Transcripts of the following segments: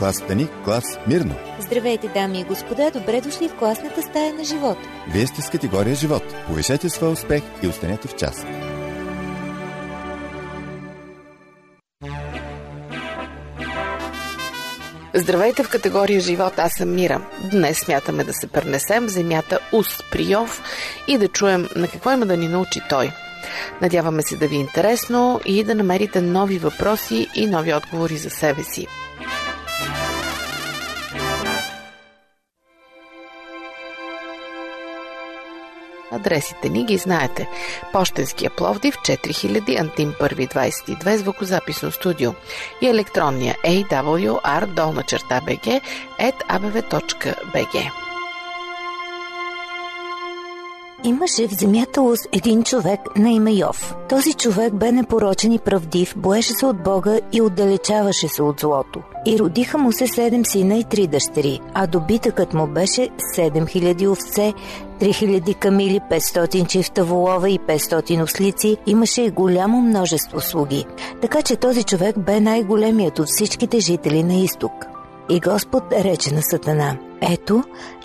клас Стани, клас Мирно. Здравейте, дами и господа, добре дошли в класната стая на живот. Вие сте с категория живот. Повишете своя успех и останете в час. Здравейте в категория живот, аз съм Мира. Днес смятаме да се пренесем в земята Ус при Йов и да чуем на какво има да ни научи той. Надяваме се да ви е интересно и да намерите нови въпроси и нови отговори за себе си. Адресите ни ги знаете. Пощенския Пловдив 4000 Антим 1 22 звукозаписно студио и електронния awr долна черта bg at abv.bg. Имаше в земята уз един човек на име Йов. Този човек бе непорочен и правдив, боеше се от Бога и отдалечаваше се от злото. И родиха му се седем сина и три дъщери, а добитъкът му беше 7000 овце, 3000 камили, 500 чифта волова и 500 ослици, имаше и голямо множество слуги. Така че този човек бе най-големият от всичките жители на изток. И Господ рече на Сатана, ето,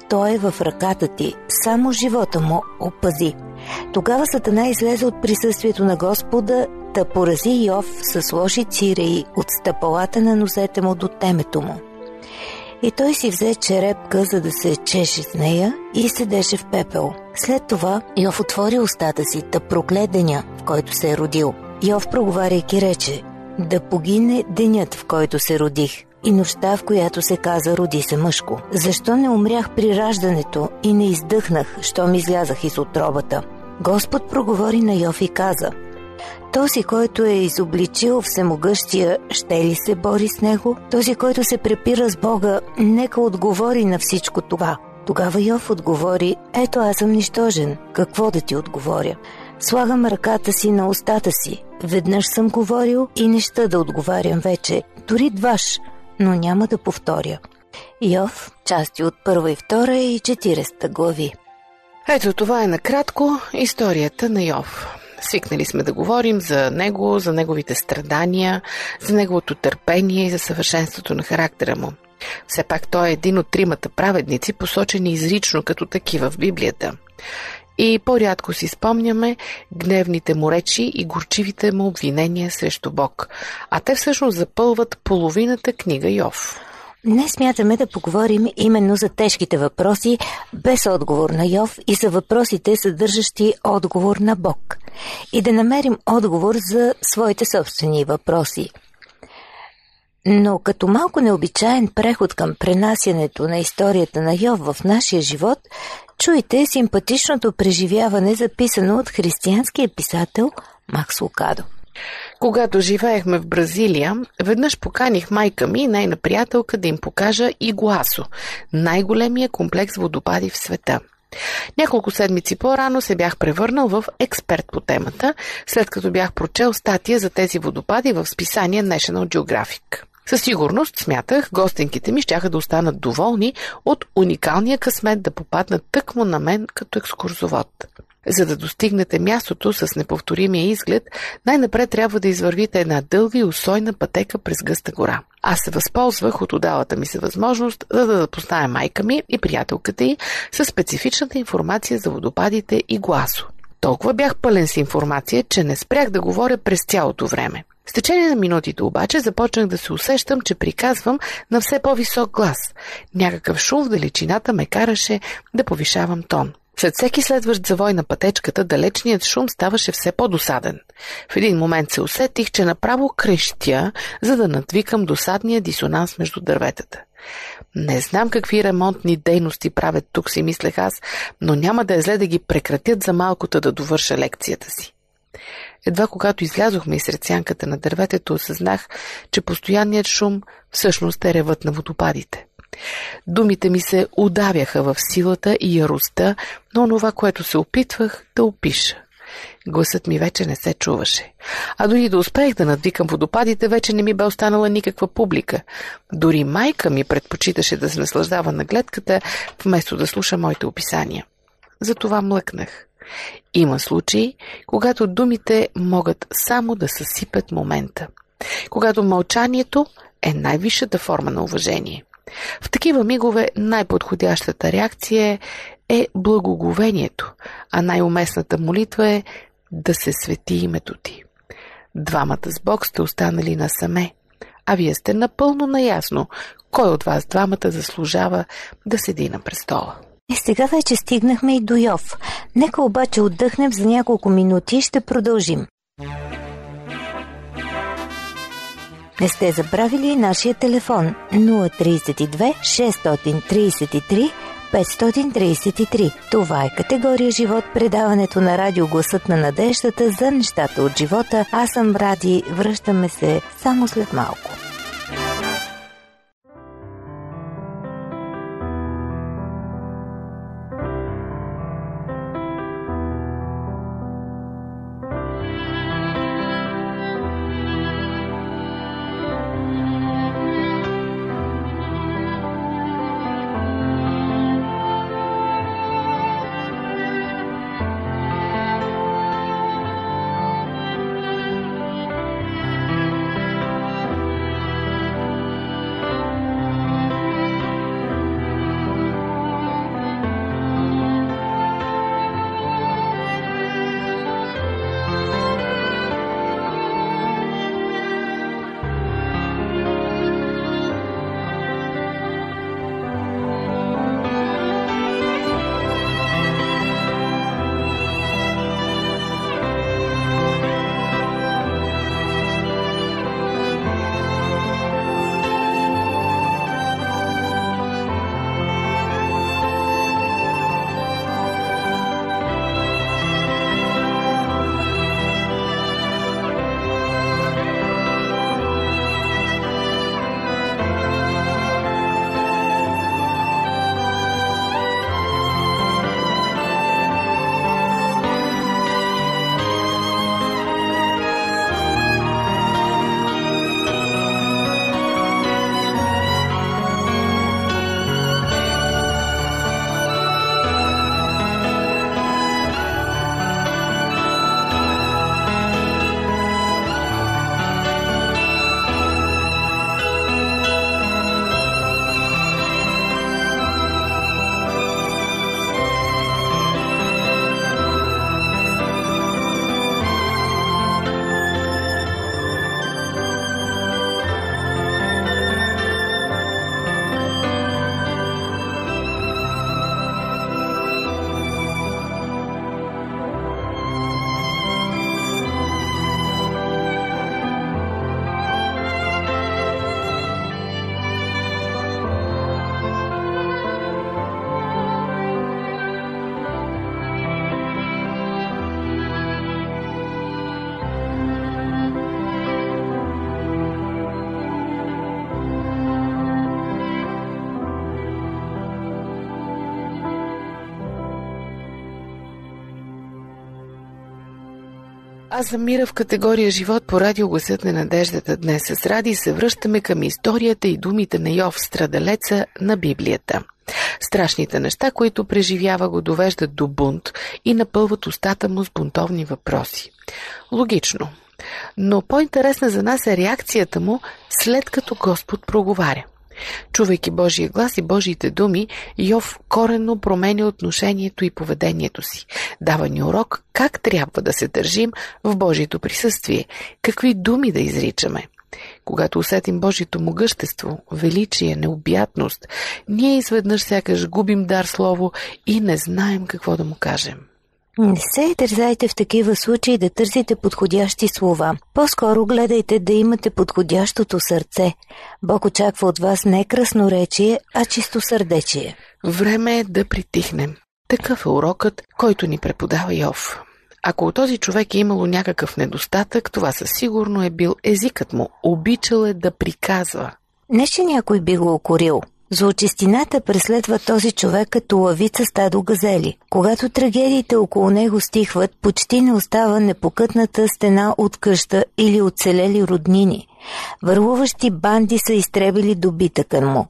той е в ръката ти, само живота му опази. Тогава Сатана излезе от присъствието на Господа да порази Йов с лоши циреи от стъпалата на нозете му до темето му. И той си взе черепка, за да се чеше с нея и седеше в пепел. След това Йов отвори устата си да прокле деня, в който се е родил. Йов проговаряйки рече, да погине денят, в който се родих и нощта, в която се каза роди се мъжко. Защо не умрях при раждането и не издъхнах, щом излязах из отробата? Господ проговори на Йов и каза този, който е изобличил всемогъщия, ще ли се бори с него? Този, който се препира с Бога, нека отговори на всичко това. Тогава Йов отговори, ето аз съм нищожен, какво да ти отговоря? Слагам ръката си на устата си. Веднъж съм говорил и неща да отговарям вече, дори дваш, но няма да повторя. Йов, части от първа и втора и 40 глави. Ето това е накратко историята на Йов. Свикнали сме да говорим за него, за неговите страдания, за неговото търпение и за съвършенството на характера му. Все пак той е един от тримата праведници, посочени изрично като такива в Библията. И по-рядко си спомняме гневните му речи и горчивите му обвинения срещу Бог. А те всъщност запълват половината книга Йов. Днес смятаме да поговорим именно за тежките въпроси без отговор на Йов и за въпросите, съдържащи отговор на Бог. И да намерим отговор за своите собствени въпроси. Но като малко необичаен преход към пренасянето на историята на Йов в нашия живот, чуйте симпатичното преживяване, записано от християнския писател Макс Лукадо. Когато живеехме в Бразилия, веднъж поканих майка ми и нейна приятелка да им покажа Игуасо, най-големия комплекс водопади в света. Няколко седмици по-рано се бях превърнал в експерт по темата, след като бях прочел статия за тези водопади в списание National Geographic. Със сигурност, смятах, гостенките ми щяха да останат доволни от уникалния късмет да попаднат тъкмо на мен като екскурзовод. За да достигнете мястото с неповторимия изглед, най-напред трябва да извървите една дълга и усойна пътека през гъста гора. Аз се възползвах от удалата ми се възможност, за да запозная майка ми и приятелката й с специфичната информация за водопадите и гласо. Толкова бях пълен с информация, че не спрях да говоря през цялото време. С течение на минутите обаче започнах да се усещам, че приказвам на все по-висок глас. Някакъв шум в далечината ме караше да повишавам тон. След всеки следващ завой на пътечката, далечният шум ставаше все по-досаден. В един момент се усетих, че направо крещя, за да надвикам досадния дисонанс между дърветата. Не знам какви ремонтни дейности правят тук, си мислех аз, но няма да е зле да ги прекратят за малкото да довърша лекцията си. Едва когато излязохме из сянката на дърветето, осъзнах, че постоянният шум всъщност е ревът на водопадите. Думите ми се удавяха в силата и яростта на онова, което се опитвах да опиша. Гласът ми вече не се чуваше. А дори да успех да надвикам водопадите, вече не ми бе останала никаква публика. Дори майка ми предпочиташе да се наслаждава на гледката, вместо да слуша моите описания. Затова млъкнах. Има случаи, когато думите могат само да съсипят момента. Когато мълчанието е най-висшата форма на уважение. В такива мигове най-подходящата реакция е благоговението, а най-уместната молитва е да се свети името ти. Двамата с Бог сте останали насаме, а вие сте напълно наясно, кой от вас двамата заслужава да седи на престола. Е, сега вече стигнахме и до Йов. Нека обаче отдъхнем за няколко минути и ще продължим. Не сте забравили нашия телефон 032 633 533. Това е категория живот, предаването на радио Гласът на надеждата за нещата от живота. Аз съм Ради, връщаме се само след малко. Аз съм Мира в категория Живот по радио Гласът на надеждата. Днес с Ради се връщаме към историята и думите на Йов, страдалеца на Библията. Страшните неща, които преживява, го довеждат до бунт и напълват устата му с бунтовни въпроси. Логично. Но по-интересна за нас е реакцията му след като Господ проговаря. Чувайки Божия глас и Божиите думи, Йов коренно променя отношението и поведението си. Дава ни урок как трябва да се държим в Божието присъствие, какви думи да изричаме. Когато усетим Божието могъщество, величие, необятност, ние изведнъж сякаш губим дар слово и не знаем какво да му кажем. Не се тързайте в такива случаи да търсите подходящи слова. По-скоро гледайте да имате подходящото сърце. Бог очаква от вас не красноречие, а чисто сърдечие. Време е да притихнем. Такъв е урокът, който ни преподава Йов. Ако от този човек е имало някакъв недостатък, това със сигурно е бил езикът му. Обичал е да приказва. Не, че някой би го окорил – Злочестината преследва този човек като лавица стадо газели. Когато трагедиите около него стихват, почти не остава непокътната стена от къща или оцелели роднини. Върлуващи банди са изтребили добитъка му.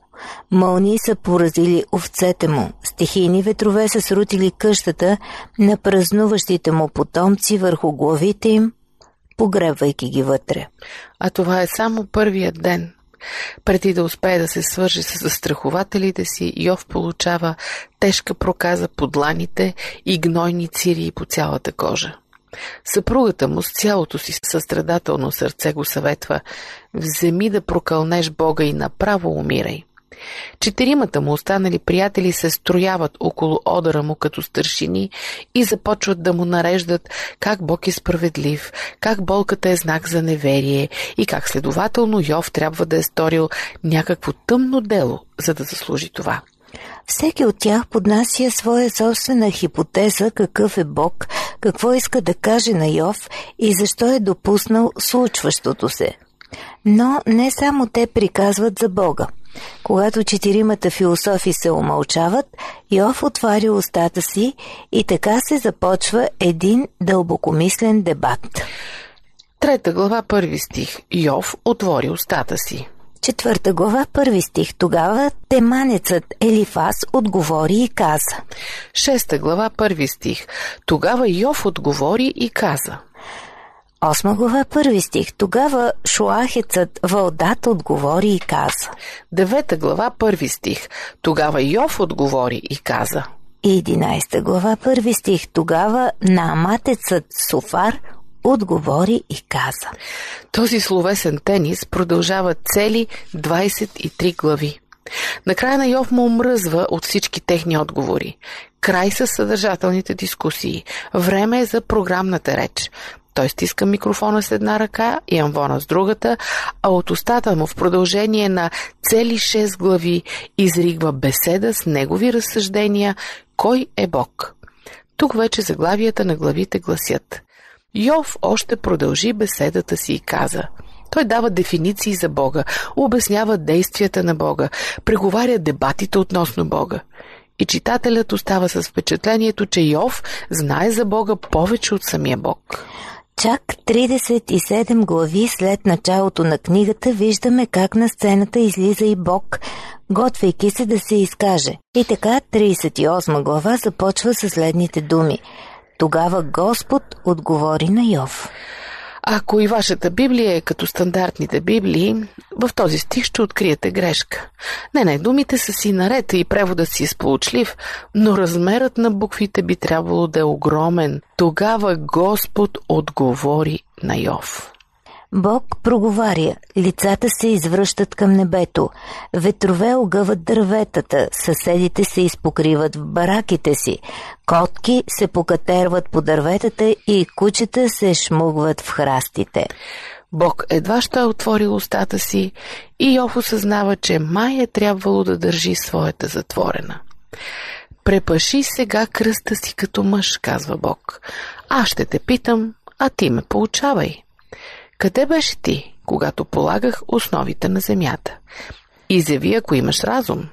Мълни са поразили овцете му. Стихийни ветрове са срутили къщата на празнуващите му потомци върху главите им, погребвайки ги вътре. А това е само първият ден – Преди да успее да се свърже с застрахователите си, Йов получава тежка проказа по дланите и гнойни цирии по цялата кожа. Съпругата му с цялото си състрадателно сърце го съветва «Вземи да прокълнеш Бога и направо умирай». Четиримата му останали приятели се строяват около одъра му като старшини и започват да му нареждат как Бог е справедлив, как болката е знак за неверие и как следователно Йов трябва да е сторил някакво тъмно дело, за да заслужи това. Всеки от тях поднася своя собствена хипотеза какъв е Бог, какво иска да каже на Йов и защо е допуснал случващото се. Но не само те приказват за Бога. Когато четиримата философи се омълчават, Йов отваря устата си и така се започва един дълбокомислен дебат. Трета глава, първи стих. Йов отвори устата си. Четвърта глава, първи стих. Тогава теманецът Елифас отговори и каза. Шеста глава, първи стих. Тогава Йов отговори и каза. Осма глава, първи стих. Тогава Шуахецът Вълдат отговори и каза. Девета глава, първи стих. Тогава Йов отговори и каза. И 11 глава, първи стих. Тогава Нааматецът Софар отговори и каза. Този словесен тенис продължава цели 23 глави. Накрая на Йов му омръзва от всички техни отговори. Край с съдържателните дискусии. Време е за програмната реч. Той стиска микрофона с една ръка и амвона с другата, а от устата му в продължение на цели 6 глави изригва беседа с негови разсъждения «Кой е Бог?». Тук вече заглавията на главите гласят Йов още продължи беседата си и каза той дава дефиниции за Бога, обяснява действията на Бога, преговаря дебатите относно Бога. И читателят остава с впечатлението, че Йов знае за Бога повече от самия Бог. Чак 37 глави след началото на книгата виждаме как на сцената излиза и Бог, готвейки се да се изкаже. И така 38 глава започва със следните думи. Тогава Господ отговори на Йов. Ако и вашата Библия е като стандартните Библии, в този стих ще откриете грешка. Не, не, думите са си наред и преводът си е сполучлив, но размерът на буквите би трябвало да е огромен. Тогава Господ отговори на Йов. Бог проговаря, лицата се извръщат към небето, ветрове огъват дърветата, съседите се изпокриват в бараките си, котки се покатерват по дърветата и кучета се шмугват в храстите. Бог едва ще е отворил устата си и Йов осъзнава, че май е трябвало да държи своята затворена. Препаши сега кръста си като мъж, казва Бог. Аз ще те питам, а ти ме получавай. Къде беше ти, когато полагах основите на земята? Изяви, ако имаш разум.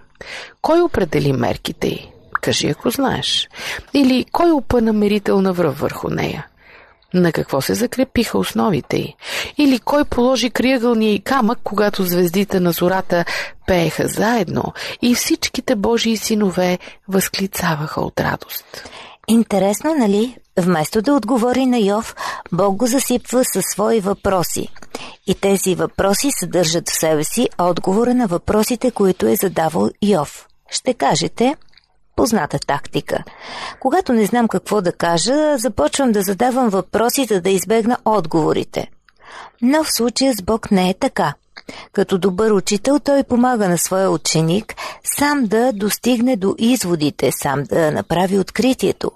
Кой определи мерките й? Кажи, ако знаеш. Или кой опъна мерителна връв върху нея? На какво се закрепиха основите й? Или кой положи криъгълния и камък, когато звездите на зората пееха заедно и всичките Божии синове възклицаваха от радост? Интересно, нали? Вместо да отговори на Йов, Бог го засипва със свои въпроси. И тези въпроси съдържат в себе си отговора на въпросите, които е задавал Йов. Ще кажете, позната тактика. Когато не знам какво да кажа, започвам да задавам въпроси, за да избегна отговорите. Но в случая с Бог не е така. Като добър учител той помага на своя ученик сам да достигне до изводите, сам да направи откритието.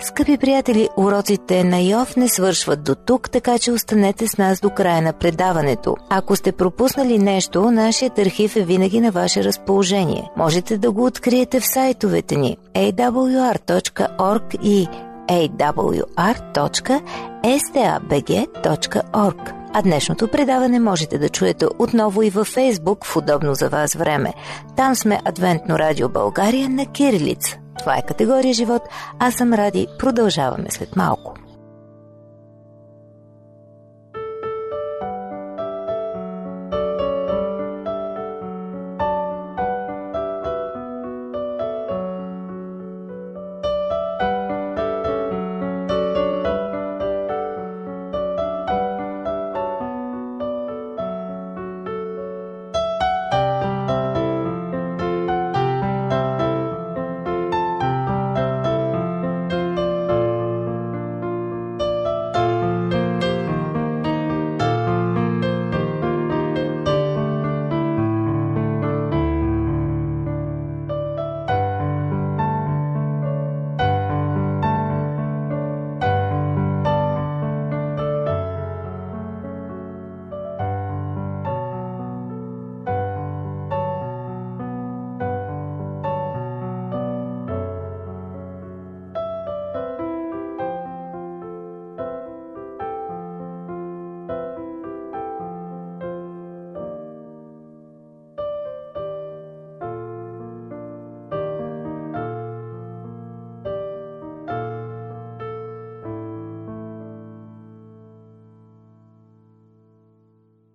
Скъпи приятели, уроците на Йов не свършват до тук, така че останете с нас до края на предаването. Ако сте пропуснали нещо, нашият архив е винаги на ваше разположение. Можете да го откриете в сайтовете ни awr.org и awr.stabg.org. А днешното предаване можете да чуете отново и във Фейсбук в удобно за вас време. Там сме Адвентно радио България на Кирилица. Това е категория живот. Аз съм Ради. Продължаваме след малко.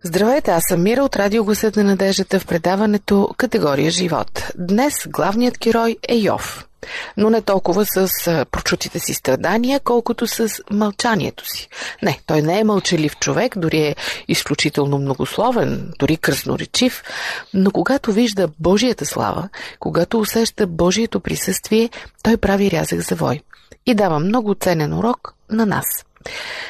Здравейте, аз съм Мира от Радио Гласът на надеждата в предаването Категория живот. Днес главният герой е Йов. Но не толкова с прочутите си страдания, колкото с мълчанието си. Не, той не е мълчалив човек, дори е изключително многословен, дори кръсноречив, но когато вижда Божията слава, когато усеща Божието присъствие, той прави рязък завой и дава много ценен урок на нас –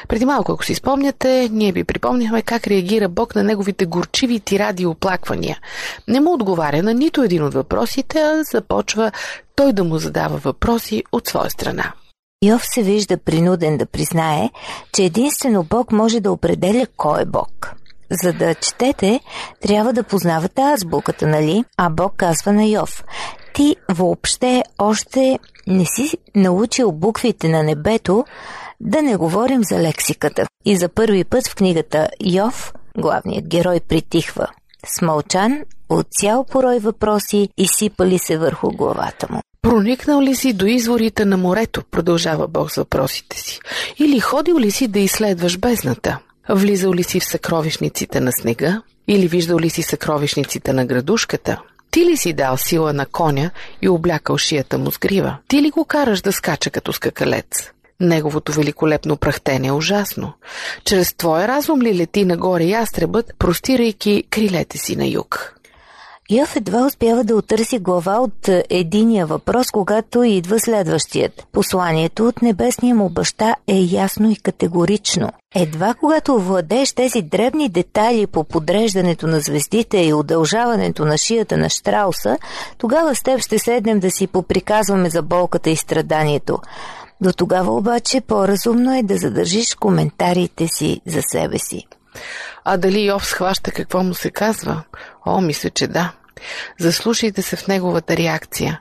преди малко, ако си спомняте, ние ви припомняхме как реагира Бог на неговите горчиви тиради и оплаквания. Не му отговаря на нито един от въпросите, а започва той да му задава въпроси от своя страна. Йов се вижда принуден да признае, че единствено Бог може да определя кой е Бог. За да четете, трябва да познавате азбуката, нали? А Бог казва на Йов. Ти въобще още не си научил буквите на небето, да не говорим за лексиката. И за първи път в книгата Йов, главният герой притихва. Смълчан от цял порой въпроси и сипали се върху главата му. Проникнал ли си до изворите на морето, продължава Бог с въпросите си? Или ходил ли си да изследваш бездната? Влизал ли си в съкровищниците на снега? Или виждал ли си съкровищниците на градушката? Ти ли си дал сила на коня и облякал шията му с грива? Ти ли го караш да скача като скакалец? Неговото великолепно прахтение е ужасно. Чрез твоя разум ли лети нагоре ястребът, простирайки крилете си на юг? Йов едва успява да отърси глава от е, единия въпрос, когато идва следващият. Посланието от небесния му баща е ясно и категорично. Едва когато владееш тези дребни детайли по подреждането на звездите и удължаването на шията на Штрауса, тогава с теб ще седнем да си поприказваме за болката и страданието. До тогава обаче по-разумно е да задържиш коментарите си за себе си. А дали Йов схваща какво му се казва? О, мисля, че да. Заслушайте се в неговата реакция.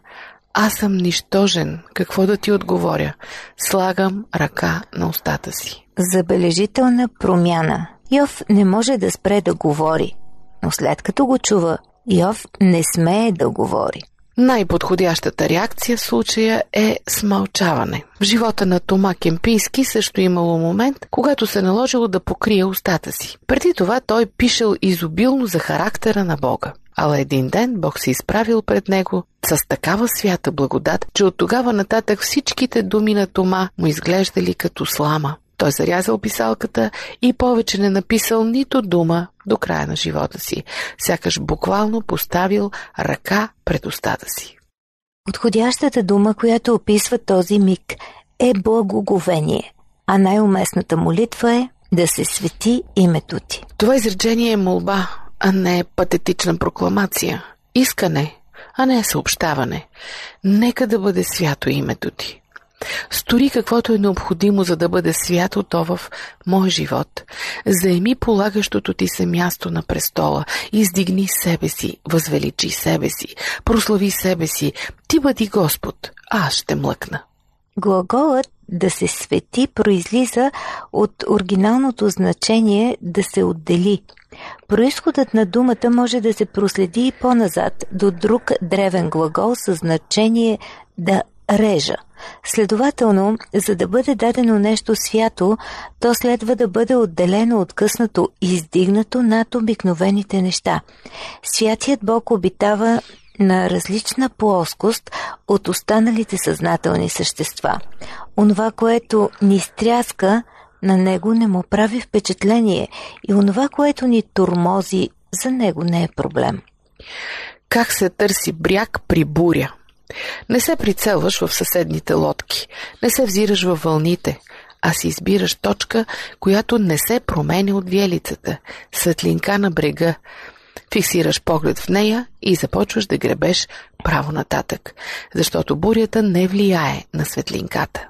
Аз съм нищожен. Какво да ти отговоря? Слагам ръка на устата си. Забележителна промяна. Йов не може да спре да говори, но след като го чува, Йов не смее да говори. Най-подходящата реакция в случая е смълчаване. В живота на Тома Кемпийски също имало момент, когато се наложило да покрие устата си. Преди това той пишел изобилно за характера на Бога. Ала един ден Бог се изправил пред него с такава свята благодат, че от тогава нататък всичките думи на Тома му изглеждали като слама. Той зарязал писалката и повече не написал нито дума до края на живота си, сякаш буквално поставил ръка пред устата си. Подходящата дума, която описва този миг, е благоговение, а най-уместната молитва е да се свети името ти. Това изречение е молба, а не патетична прокламация. Искане, а не съобщаване. Нека да бъде свято името ти. Стори каквото е необходимо, за да бъде свято то в мой живот. Заеми полагащото ти се място на престола. Издигни себе си, възвеличи себе си, прослави себе си. Ти бъди Господ, а аз ще млъкна. Глаголът да се свети произлиза от оригиналното значение да се отдели. Происходът на думата може да се проследи и по-назад до друг древен глагол със значение да режа. Следователно, за да бъде дадено нещо свято, то следва да бъде отделено, откъснато и издигнато над обикновените неща. Святият Бог обитава на различна плоскост от останалите съзнателни същества. Онова, което ни стряска, на него не му прави впечатление и онова, което ни турмози, за него не е проблем. Как се търси бряг при буря? Не се прицелваш в съседните лодки, не се взираш във вълните, а си избираш точка, която не се променя от виелицата, светлинка на брега. Фиксираш поглед в нея и започваш да гребеш право нататък, защото бурята не влияе на светлинката.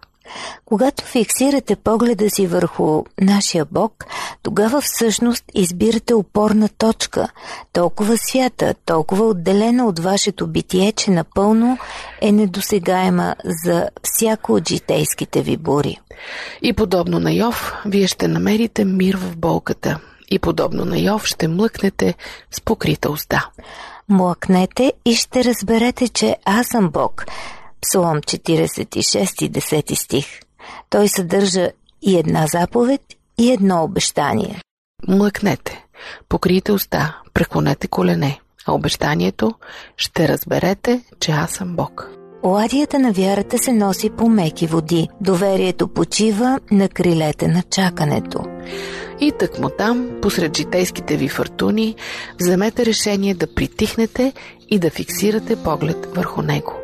Когато фиксирате погледа си върху нашия Бог, тогава всъщност избирате опорна точка, толкова свята, толкова отделена от вашето битие, че напълно е недосегаема за всяко от житейските ви бури. И подобно на Йов, вие ще намерите мир в болката. И подобно на Йов ще млъкнете с покрита уста. Млъкнете и ще разберете, че аз съм Бог – Псалом 46 10 стих. Той съдържа и една заповед, и едно обещание. Млъкнете. Покрийте уста, преклонете колене, а обещанието ще разберете, че аз съм Бог. Оладията на вярата се носи по меки води. Доверието почива на крилете на чакането. И тъкмо там, посред житейските ви фортуни, вземете решение да притихнете и да фиксирате поглед върху него.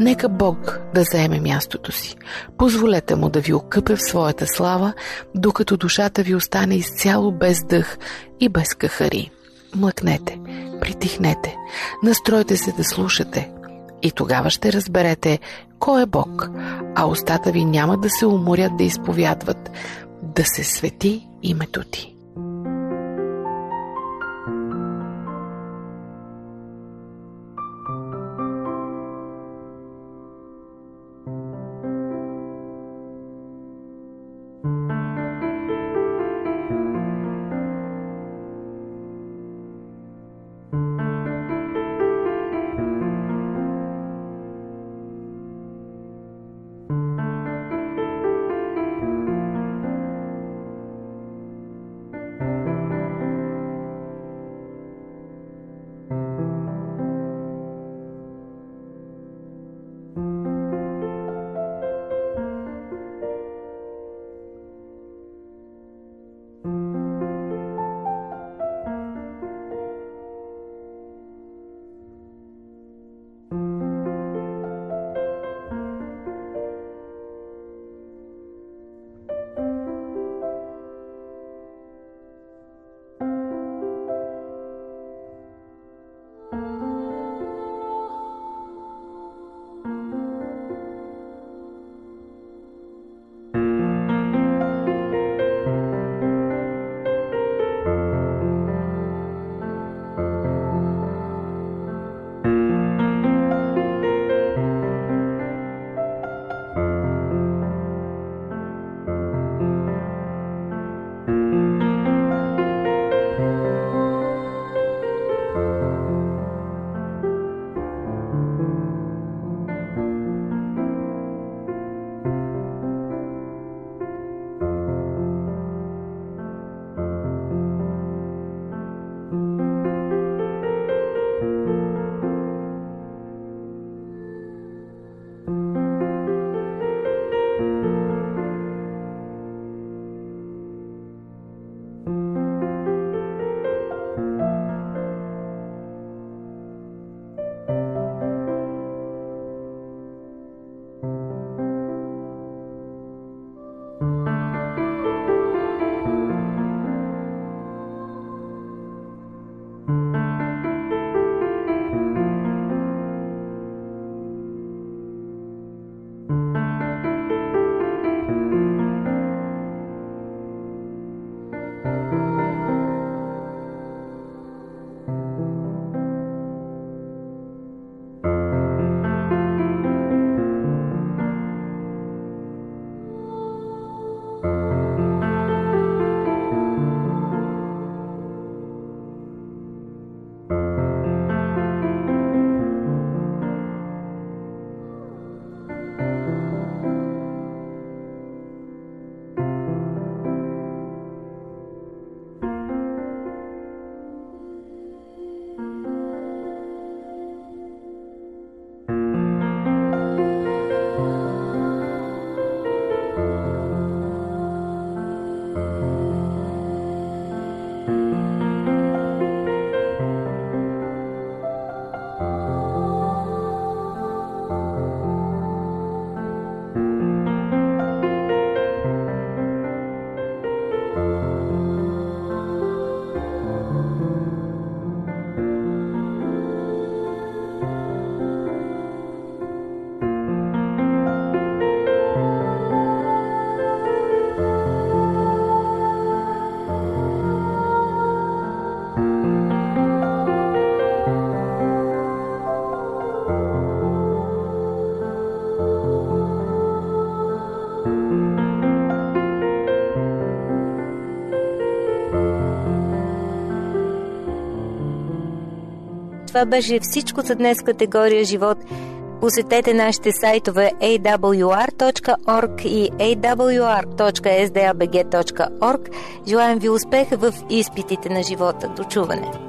Нека Бог да заеме мястото си. Позволете му да ви окъпе в своята слава, докато душата ви остане изцяло без дъх и без кахари. Млъкнете, притихнете, настройте се да слушате. И тогава ще разберете кой е Бог, а устата ви няма да се уморят да изповядват, да се свети името ти. Това беше всичко за днес категория живот. Посетете нашите сайтове awr.org и awr.sdabg.org. Желаем ви успех в изпитите на живота. До чуване!